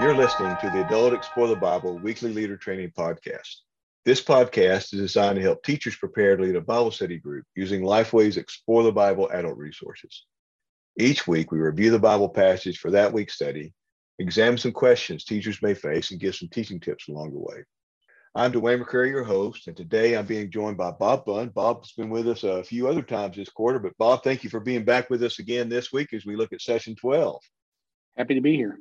You're listening to the Adult Explore the Bible Weekly Leader Training Podcast. This podcast is designed to help teachers prepare to lead a Bible study group using Lifeway's Explore the Bible adult resources. Each week, we review the Bible passage for that week's study, examine some questions teachers may face, and give some teaching tips along the way. I'm Dwayne McCrary, your host, and today I'm being joined by Bob Bunn. Bob's been with us a few other times this quarter, but Bob, thank you for being back with us again this week as we look at session 12. Happy to be here.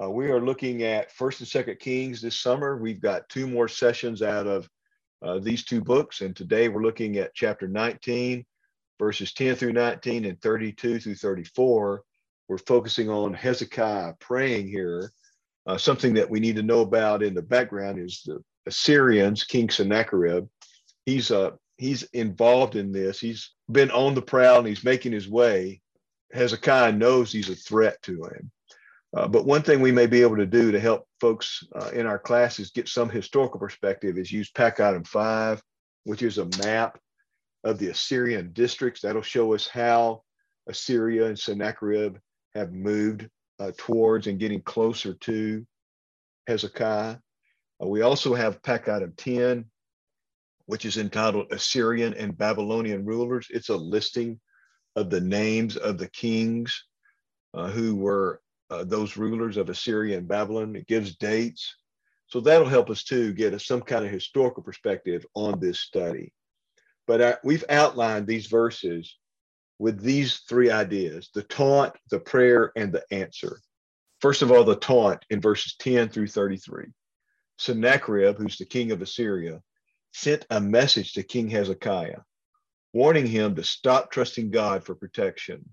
Uh, we are looking at First and Second Kings this summer. We've got two more sessions out of uh, these two books, and today we're looking at chapter 19, verses 10 through 19, and 32 through 34. We're focusing on Hezekiah praying here. Uh, something that we need to know about in the background is the Assyrians, King Sennacherib. He's uh, he's involved in this. He's been on the prowl and he's making his way. Hezekiah knows he's a threat to him. Uh, but one thing we may be able to do to help folks uh, in our classes get some historical perspective is use pack item five, which is a map of the Assyrian districts. That'll show us how Assyria and Sennacherib have moved uh, towards and getting closer to Hezekiah. Uh, we also have pack item 10, which is entitled Assyrian and Babylonian rulers. It's a listing of the names of the kings uh, who were uh, those rulers of Assyria and Babylon. It gives dates. So that'll help us too get a, some kind of historical perspective on this study. But uh, we've outlined these verses with these three ideas the taunt, the prayer, and the answer. First of all, the taunt in verses 10 through 33. Sennacherib, who's the king of Assyria, sent a message to King Hezekiah, warning him to stop trusting God for protection.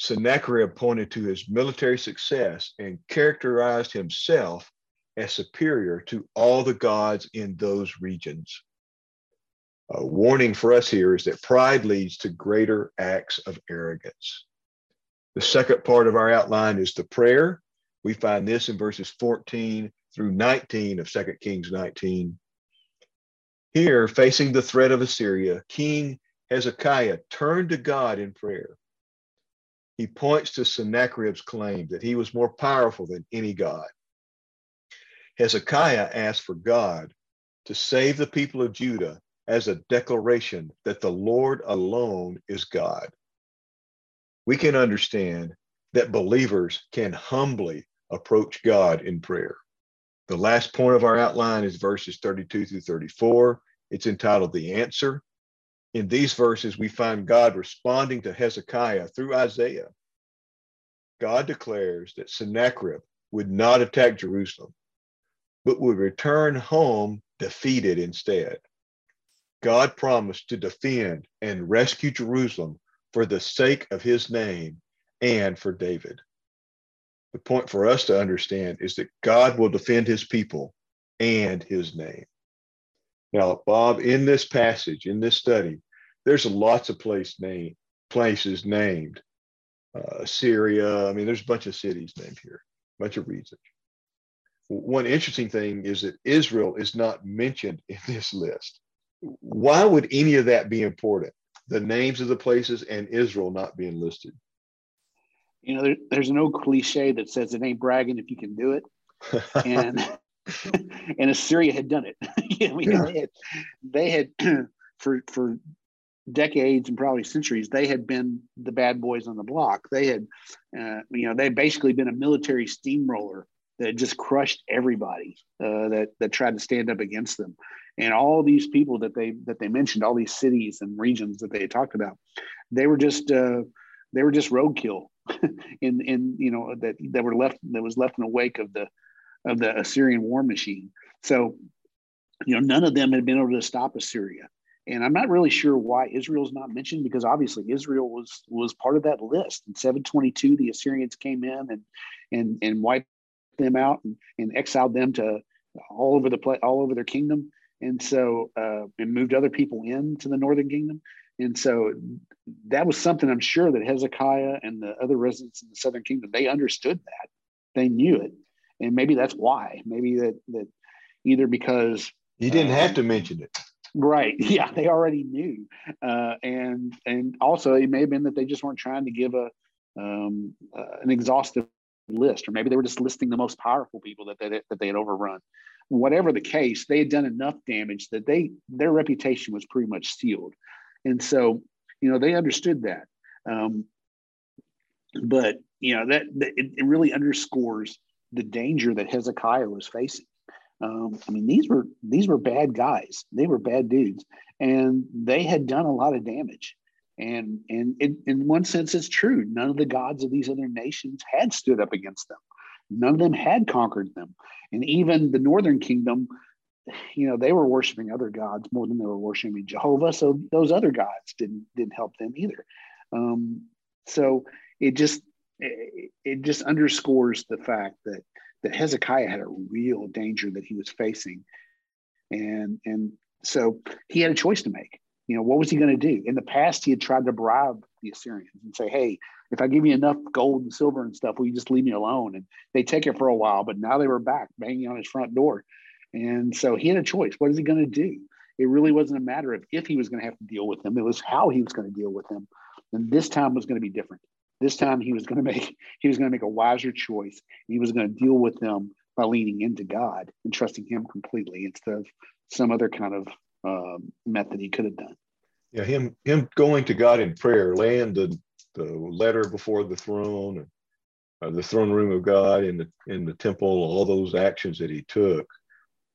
Sennacherib pointed to his military success and characterized himself as superior to all the gods in those regions. A warning for us here is that pride leads to greater acts of arrogance. The second part of our outline is the prayer. We find this in verses 14 through 19 of 2 Kings 19. Here, facing the threat of Assyria, King Hezekiah turned to God in prayer he points to Sennacherib's claim that he was more powerful than any god. Hezekiah asked for God to save the people of Judah as a declaration that the Lord alone is God. We can understand that believers can humbly approach God in prayer. The last point of our outline is verses 32 through 34. It's entitled The Answer in these verses, we find God responding to Hezekiah through Isaiah. God declares that Sennacherib would not attack Jerusalem, but would return home defeated instead. God promised to defend and rescue Jerusalem for the sake of his name and for David. The point for us to understand is that God will defend his people and his name. Now, Bob, in this passage, in this study, there's lots of place name, places named. Uh, Syria, I mean, there's a bunch of cities named here, a bunch of regions. One interesting thing is that Israel is not mentioned in this list. Why would any of that be important? The names of the places and Israel not being listed. You know, there, there's no cliche that says it ain't bragging if you can do it. and and Assyria had done it. I mean, yeah. they had, they had for for decades and probably centuries, they had been the bad boys on the block. They had, uh, you know, they basically been a military steamroller that just crushed everybody uh, that that tried to stand up against them. And all these people that they that they mentioned, all these cities and regions that they had talked about, they were just uh, they were just roadkill in in you know that that were left that was left in the wake of the of the Assyrian war machine. So, you know, none of them had been able to stop Assyria. And I'm not really sure why Israel's not mentioned because obviously Israel was was part of that list. In 722, the Assyrians came in and and and wiped them out and, and exiled them to all over the place, all over their kingdom. And so uh, and moved other people into the northern kingdom. And so that was something I'm sure that Hezekiah and the other residents in the southern kingdom they understood that they knew it, and maybe that's why. Maybe that that either because you didn't um, have to mention it. Right. Yeah, they already knew, uh, and and also it may have been that they just weren't trying to give a um, uh, an exhaustive list, or maybe they were just listing the most powerful people that they, that they had overrun. Whatever the case, they had done enough damage that they their reputation was pretty much sealed, and so you know they understood that. Um, but you know that, that it, it, really underscores the danger that Hezekiah was facing. Um, I mean, these were these were bad guys. They were bad dudes, and they had done a lot of damage. And and it, in one sense, it's true. None of the gods of these other nations had stood up against them. None of them had conquered them, and even the northern kingdom, you know, they were worshiping other gods more than they were worshiping Jehovah. So those other gods didn't didn't help them either. Um, so it just it, it just underscores the fact that that Hezekiah had a real danger that he was facing, and and so he had a choice to make. You know, what was he going to do? In the past, he had tried to bribe the Assyrians and say, "Hey, if I give you enough gold and silver and stuff, will you just leave me alone?" And they take it for a while, but now they were back banging on his front door, and so he had a choice. What is he going to do? It really wasn't a matter of if he was going to have to deal with them; it was how he was going to deal with them. And this time was going to be different. This time he was going to make he was going to make a wiser choice. He was going to deal with them by leaning into God and trusting Him completely instead of some other kind of uh, method he could have done. Yeah, him him going to God in prayer, laying the the letter before the throne, uh, the throne room of God in the in the temple, all those actions that he took.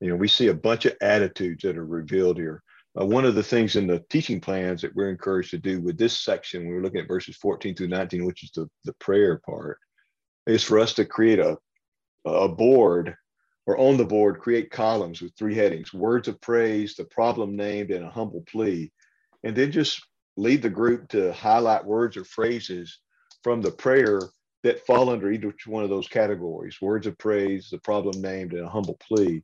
You know, we see a bunch of attitudes that are revealed here. Uh, one of the things in the teaching plans that we're encouraged to do with this section, we're looking at verses 14 through 19, which is the, the prayer part, is for us to create a, a board or on the board, create columns with three headings words of praise, the problem named, and a humble plea. And then just lead the group to highlight words or phrases from the prayer that fall under each one of those categories words of praise, the problem named, and a humble plea.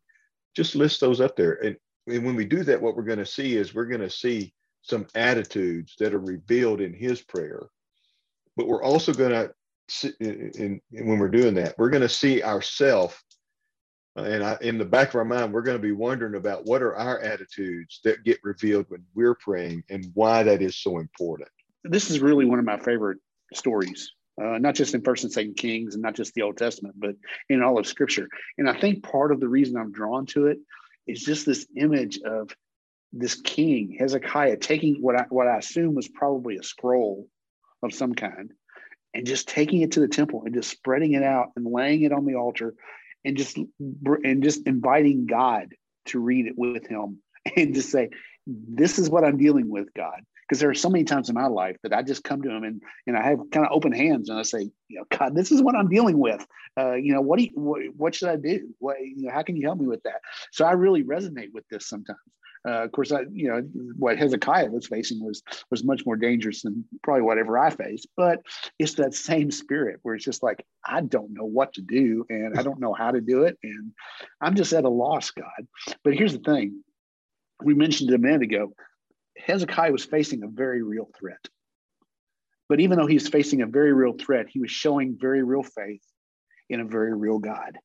Just list those up there. And and when we do that, what we're going to see is we're going to see some attitudes that are revealed in his prayer. But we're also going to, in, in, when we're doing that, we're going to see ourselves. Uh, and I, in the back of our mind, we're going to be wondering about what are our attitudes that get revealed when we're praying and why that is so important. This is really one of my favorite stories, uh, not just in First and Second Kings and not just the Old Testament, but in all of Scripture. And I think part of the reason I'm drawn to it is just this image of this king Hezekiah taking what I what I assume was probably a scroll of some kind and just taking it to the temple and just spreading it out and laying it on the altar and just and just inviting God to read it with him and just say this is what I'm dealing with God because there are so many times in my life that I just come to him and and I have kind of open hands and I say, you know, God, this is what I'm dealing with. Uh, you know, what do you, what, should I do? What you know, how can you help me with that? So I really resonate with this sometimes. Uh, of course, I you know what Hezekiah was facing was was much more dangerous than probably whatever I faced. But it's that same spirit where it's just like I don't know what to do and I don't know how to do it and I'm just at a loss, God. But here's the thing: we mentioned it a minute ago Hezekiah was facing a very real threat. But even though he was facing a very real threat, he was showing very real faith in a very real God.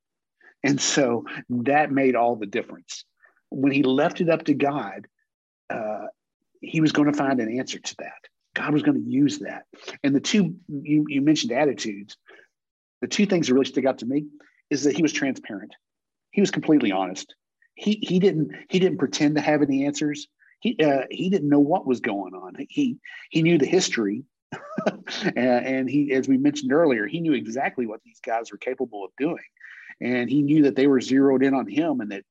And so that made all the difference. When he left it up to God, uh, he was going to find an answer to that. God was going to use that. And the two, you, you mentioned attitudes. The two things that really stick out to me is that he was transparent. He was completely honest. He, he didn't he didn't pretend to have any answers he uh, he didn't know what was going on. He he knew the history, and he, as we mentioned earlier, he knew exactly what these guys were capable of doing, and he knew that they were zeroed in on him, and that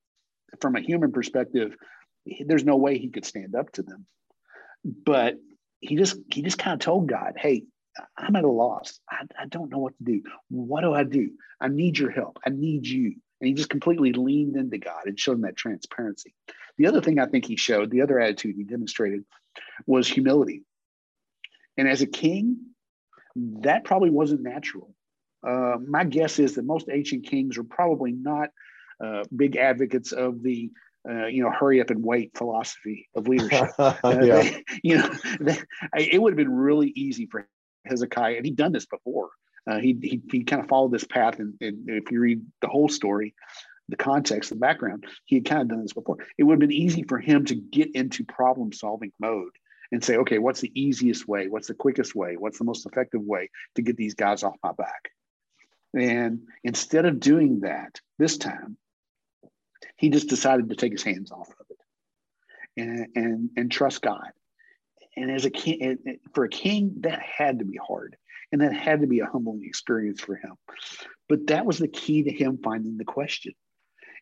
from a human perspective, there's no way he could stand up to them. But he just he just kind of told God, "Hey, I'm at a loss. I, I don't know what to do. What do I do? I need your help. I need you." And he just completely leaned into God and showed him that transparency. The other thing I think he showed, the other attitude he demonstrated, was humility. And as a king, that probably wasn't natural. Uh, my guess is that most ancient kings were probably not uh, big advocates of the uh, you know, hurry up and wait philosophy of leadership. Uh, yeah. they, you know, they, it would have been really easy for Hezekiah, and he'd done this before. Uh, he, he, he kind of followed this path, and, and, if you read the whole story, the context, the background, he had kind of done this before. It would have been easy for him to get into problem solving mode and say, okay, what's the easiest way? What's the quickest way? What's the most effective way to get these guys off my back? And instead of doing that this time, he just decided to take his hands off of it and and, and trust God. And as a king, for a king, that had to be hard, and that had to be a humbling experience for him. But that was the key to him finding the question.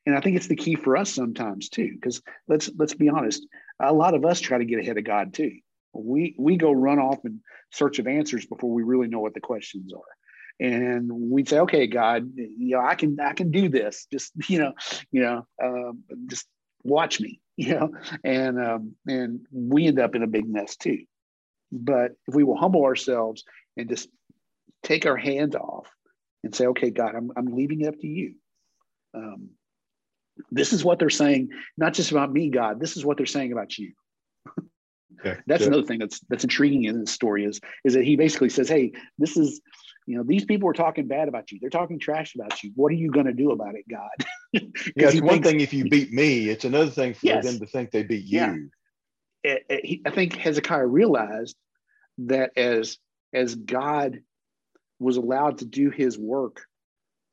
And I think it's the key for us sometimes too, because let's let's be honest, a lot of us try to get ahead of God too. We we go run off in search of answers before we really know what the questions are and we'd say, okay, God, you know, I can, I can do this. Just, you know, you know, um, just watch me, you know, and, um, and we end up in a big mess too. But if we will humble ourselves and just take our hands off and say, okay, God, I'm, I'm leaving it up to you. Um, this is what they're saying, not just about me, God, this is what they're saying about you. Okay. that's yeah. another thing that's that's intriguing in this story is is that he basically says, "Hey, this is you know, these people are talking bad about you. They're talking trash about you. What are you going to do about it, God? yeah, it's one thinks, thing if you beat me. It's another thing for yes. them to think they beat you. Yeah. It, it, he, I think Hezekiah realized that as as God was allowed to do His work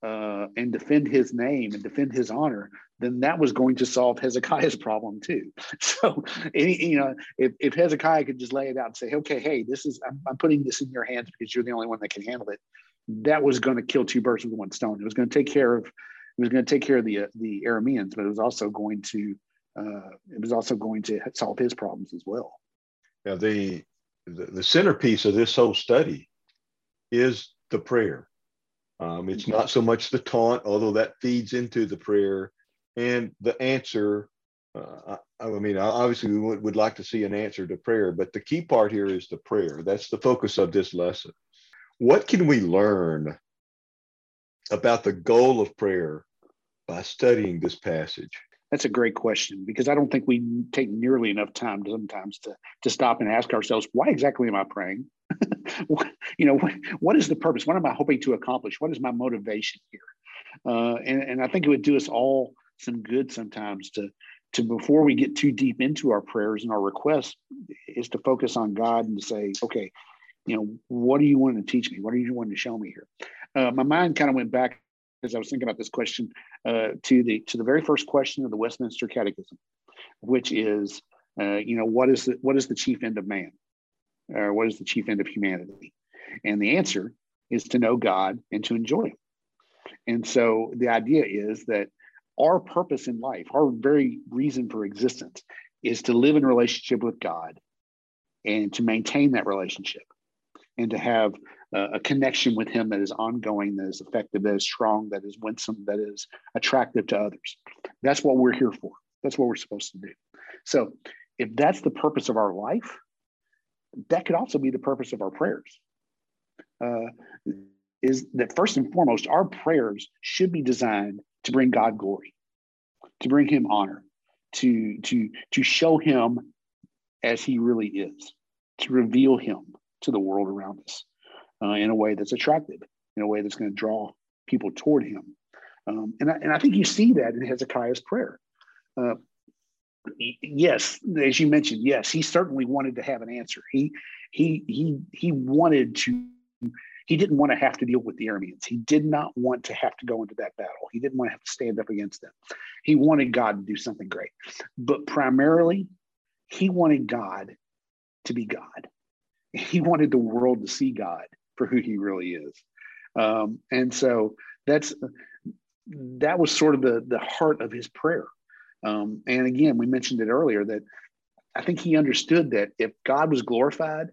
uh, and defend His name and defend His honor, then that was going to solve Hezekiah's problem too. So, you know, if, if Hezekiah could just lay it out and say, okay, hey, this is, I'm, I'm putting this in your hands because you're the only one that can handle it, that was going to kill two birds with one stone. It was going to take care of, it was going to take care of the, uh, the Arameans, but it was also going to, uh, it was also going to solve his problems as well. Now, the, the, the centerpiece of this whole study is the prayer. Um, it's not so much the taunt, although that feeds into the prayer and the answer. Uh, I, I, mean obviously we would, would like to see an answer to prayer but the key part here is the prayer. That's the focus of this lesson. What can we learn about the goal of prayer by studying this passage that's a great question because I don't think we take nearly enough time sometimes to to stop and ask ourselves why exactly am I praying? you know, what, what is the purpose? What am I hoping to accomplish? What is my motivation here? Uh, and, and I think it would do us all some good sometimes to to before we get too deep into our prayers and our requests is to focus on God and to say, okay, you know, what do you want to teach me? What do you want to show me here? Uh, my mind kind of went back as I was thinking about this question uh, to the to the very first question of the Westminster Catechism, which is, uh, you know, what is the what is the chief end of man, or what is the chief end of humanity? And the answer is to know God and to enjoy Him. And so the idea is that our purpose in life, our very reason for existence, is to live in relationship with God and to maintain that relationship and to have a connection with Him that is ongoing, that is effective, that is strong, that is winsome, that is attractive to others. That's what we're here for. That's what we're supposed to do. So, if that's the purpose of our life, that could also be the purpose of our prayers. Uh, is that first and foremost, our prayers should be designed to bring God glory, to bring him honor, to, to, to show him as he really is, to reveal him to the world around us uh, in a way that's attractive, in a way that's going to draw people toward him. Um, and, I, and I think you see that in Hezekiah's prayer. Uh, yes, as you mentioned, yes, he certainly wanted to have an answer. He he he he wanted to he didn't want to have to deal with the Arameans. He did not want to have to go into that battle. He didn't want to have to stand up against them. He wanted God to do something great. But primarily, he wanted God to be God. He wanted the world to see God for who he really is. Um, and so that's that was sort of the, the heart of his prayer. Um, and again, we mentioned it earlier that I think he understood that if God was glorified,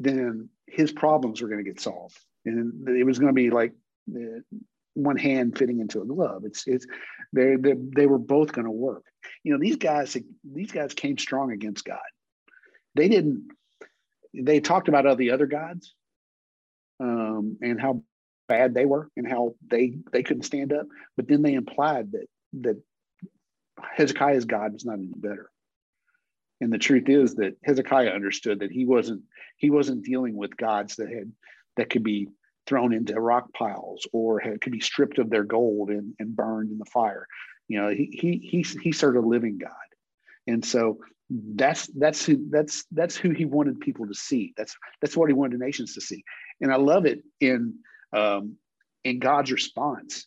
then his problems were going to get solved. And it was going to be like uh, one hand fitting into a glove. It's it's they they, they were both going to work. You know, these guys these guys came strong against God. They didn't. They talked about all the other gods um, and how bad they were and how they they couldn't stand up. But then they implied that that Hezekiah's God was not any better. And the truth is that Hezekiah understood that he wasn't he wasn't dealing with gods that had that could be thrown into rock piles or had, could be stripped of their gold and, and burned in the fire. You know, he he he he served a living God, and so that's that's who that's that's who he wanted people to see. That's that's what he wanted the nations to see. And I love it in um, in God's response,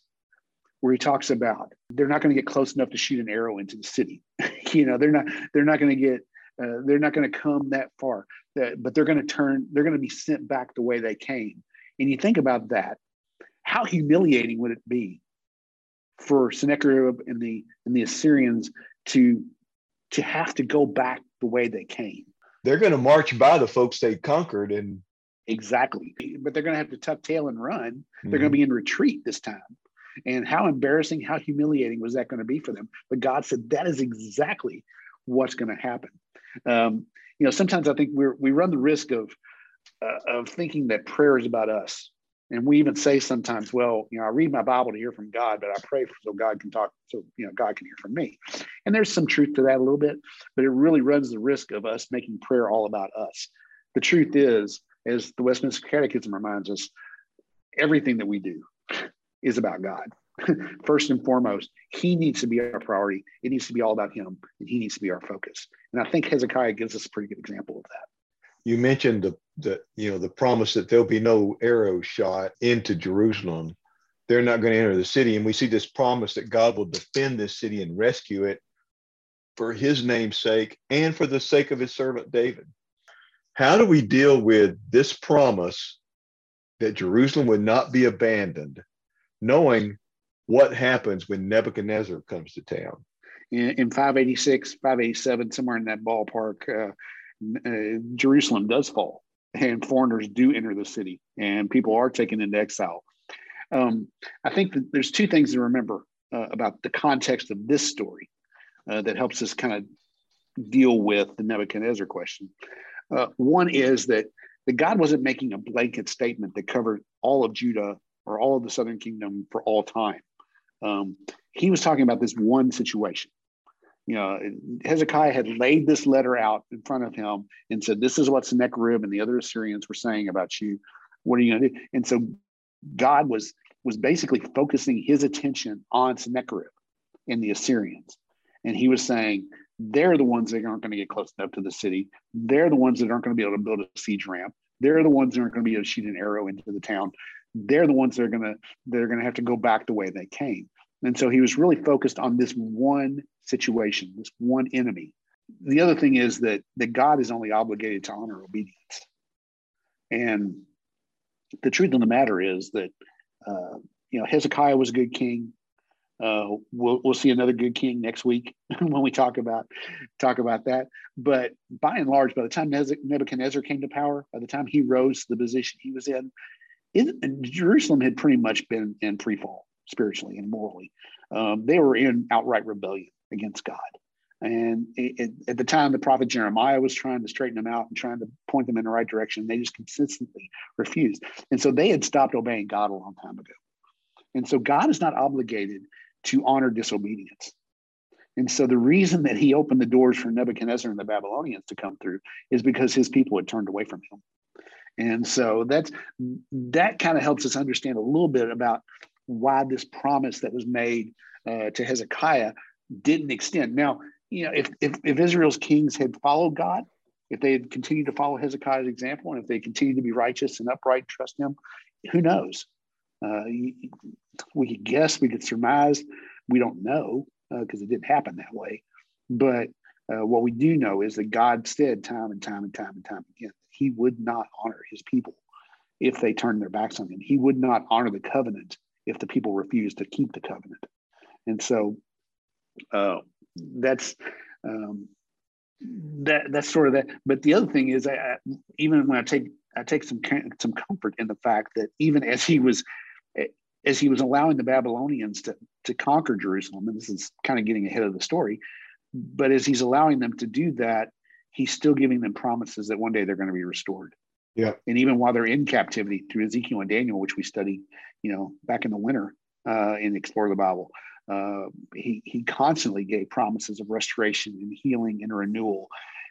where he talks about they're not going to get close enough to shoot an arrow into the city. you know, they're not they're not going to get uh, they're not going to come that far, that, but they're going to turn. They're going to be sent back the way they came. And you think about that, how humiliating would it be for Sennacherib and the and the Assyrians to to have to go back the way they came? They're going to march by the folks they conquered and exactly, but they're going to have to tuck tail and run. Mm-hmm. They're going to be in retreat this time. And how embarrassing, how humiliating was that going to be for them? But God said that is exactly what's going to happen. Um, you know, sometimes I think we we run the risk of uh, of thinking that prayer is about us, and we even say sometimes, well, you know, I read my Bible to hear from God, but I pray so God can talk, so you know, God can hear from me. And there's some truth to that a little bit, but it really runs the risk of us making prayer all about us. The truth is, as the Westminster Catechism reminds us, everything that we do is about God. First and foremost, He needs to be our priority. It needs to be all about Him, and He needs to be our focus. And I think Hezekiah gives us a pretty good example of that. You mentioned the, the you know the promise that there'll be no arrow shot into Jerusalem. They're not going to enter the city, and we see this promise that God will defend this city and rescue it for His name's sake and for the sake of His servant David. How do we deal with this promise that Jerusalem would not be abandoned, knowing what happens when Nebuchadnezzar comes to town? In, in 586, 587, somewhere in that ballpark, uh, uh, Jerusalem does fall and foreigners do enter the city and people are taken into exile. Um, I think that there's two things to remember uh, about the context of this story uh, that helps us kind of deal with the Nebuchadnezzar question. Uh, one is that, that God wasn't making a blanket statement that covered all of Judah or all of the southern kingdom for all time. Um, he was talking about this one situation. You know, Hezekiah had laid this letter out in front of him and said, This is what Sennacherib and the other Assyrians were saying about you. What are you going to do? And so God was was basically focusing his attention on Sennacherib and the Assyrians. And he was saying, they're the ones that aren't going to get close enough to the city. They're the ones that aren't going to be able to build a siege ramp. They're the ones that aren't going to be able to shoot an arrow into the town. They're the ones that are going to they're going to have to go back the way they came. And so he was really focused on this one situation, this one enemy. The other thing is that that God is only obligated to honor obedience. And the truth of the matter is that uh, you know Hezekiah was a good king. Uh, we'll we'll see another good king next week when we talk about talk about that. But by and large, by the time Nebuchadnezzar came to power, by the time he rose to the position he was in, it, Jerusalem had pretty much been in free fall spiritually and morally. Um, they were in outright rebellion against God. And it, it, at the time, the prophet Jeremiah was trying to straighten them out and trying to point them in the right direction. They just consistently refused. And so they had stopped obeying God a long time ago. And so God is not obligated to honor disobedience. And so the reason that he opened the doors for Nebuchadnezzar and the Babylonians to come through is because his people had turned away from him. And so that's that kind of helps us understand a little bit about why this promise that was made uh, to Hezekiah didn't extend. Now, you know, if, if, if Israel's kings had followed God, if they had continued to follow Hezekiah's example, and if they continued to be righteous and upright, trust Him, who knows? Uh, we could guess, we could surmise. We don't know because uh, it didn't happen that way. But uh, what we do know is that God said time and time and time and time again He would not honor His people if they turned their backs on Him. He would not honor the covenant if the people refuse to keep the covenant. And so uh, that's um, that that's sort of that. But the other thing is, I, even when I take I take some some comfort in the fact that even as he was as he was allowing the Babylonians to, to conquer Jerusalem, and this is kind of getting ahead of the story, but as he's allowing them to do that, he's still giving them promises that one day they're going to be restored. Yeah. And even while they're in captivity through Ezekiel and Daniel, which we studied, you know, back in the winter uh, in Explore the Bible, uh, he, he constantly gave promises of restoration and healing and renewal.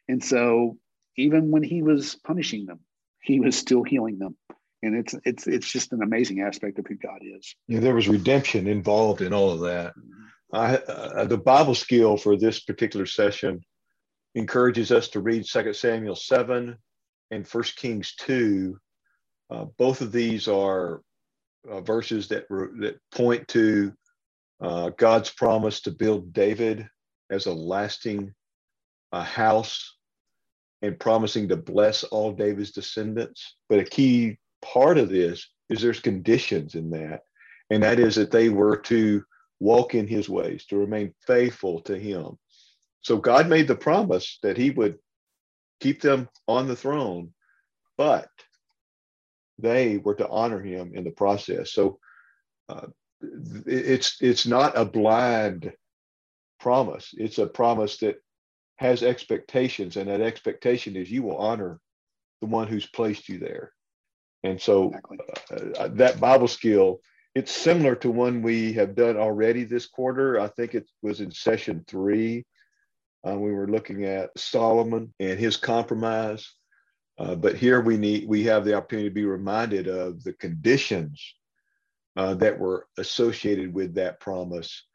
And so even when he was punishing them, he was still healing them and it's it's it's just an amazing aspect of who God is. Yeah, there was redemption involved in all of that. I, uh, the Bible skill for this particular session encourages us to read 2 Samuel 7 and 1 Kings 2. Uh, both of these are uh, verses that that point to uh, God's promise to build David as a lasting uh, house and promising to bless all David's descendants. But a key part of this is there's conditions in that, and that is that they were to walk in his ways, to remain faithful to him. So God made the promise that he would keep them on the throne, but they were to honor him in the process. So uh, it's it's not a blind promise. It's a promise that has expectations, and that expectation is you will honor the one who's placed you there. And so exactly. uh, that Bible skill, it's similar to one we have done already this quarter. I think it was in session three. Uh, we were looking at Solomon and his compromise. Uh, but here we need we have the opportunity to be reminded of the conditions uh, that were associated with that promise,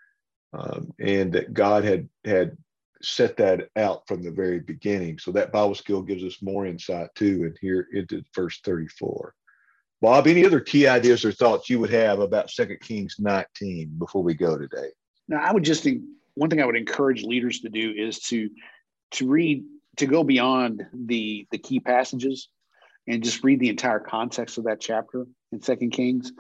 um, and that God had had set that out from the very beginning. So that Bible skill gives us more insight too, and here into verse 34. Bob, any other key ideas or thoughts you would have about Second Kings 19 before we go today? Now, I would just think one thing I would encourage leaders to do is to to read to go beyond the the key passages and just read the entire context of that chapter in Second Kings.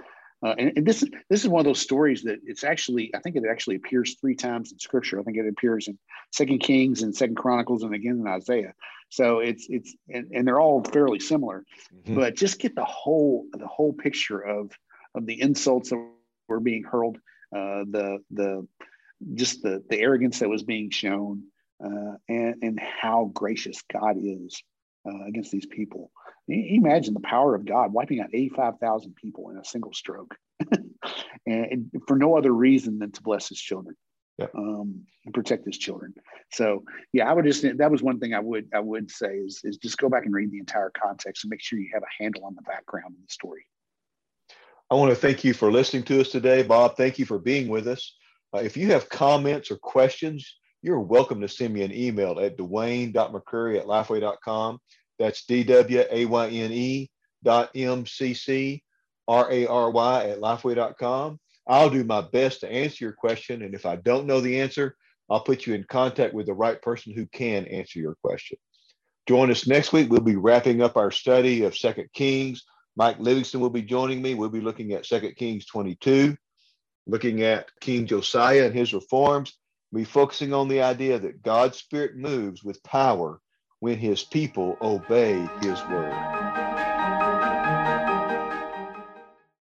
Uh, and, and, this is this is one of those stories that it's actually I think it actually appears three times in Scripture. I think it appears in Second Kings and Second Chronicles and again in Isaiah. So it's it's and, and they're all fairly similar, mm-hmm. but just get the whole the whole picture of of the insults that were being hurled, uh, the the just the the arrogance that was being shown, uh, and and how gracious God is uh, against these people. Imagine the power of God wiping out 85,000 people in a single stroke, and for no other reason than to bless his children. Yeah. Um, and protect his children. So yeah, I would just that was one thing I would I would say is is just go back and read the entire context and make sure you have a handle on the background of the story. I want to thank you for listening to us today, Bob. Thank you for being with us. Uh, if you have comments or questions, you're welcome to send me an email at dwayne.mccrary at lifeway.com. That's D-W-A-Y-N-E dot M-C-C-R-A-R-Y at lifeway.com. I'll do my best to answer your question. And if I don't know the answer, I'll put you in contact with the right person who can answer your question. Join us next week. We'll be wrapping up our study of Second Kings. Mike Livingston will be joining me. We'll be looking at Second Kings 22, looking at King Josiah and his reforms. We'll focusing on the idea that God's Spirit moves with power when his people obey his word.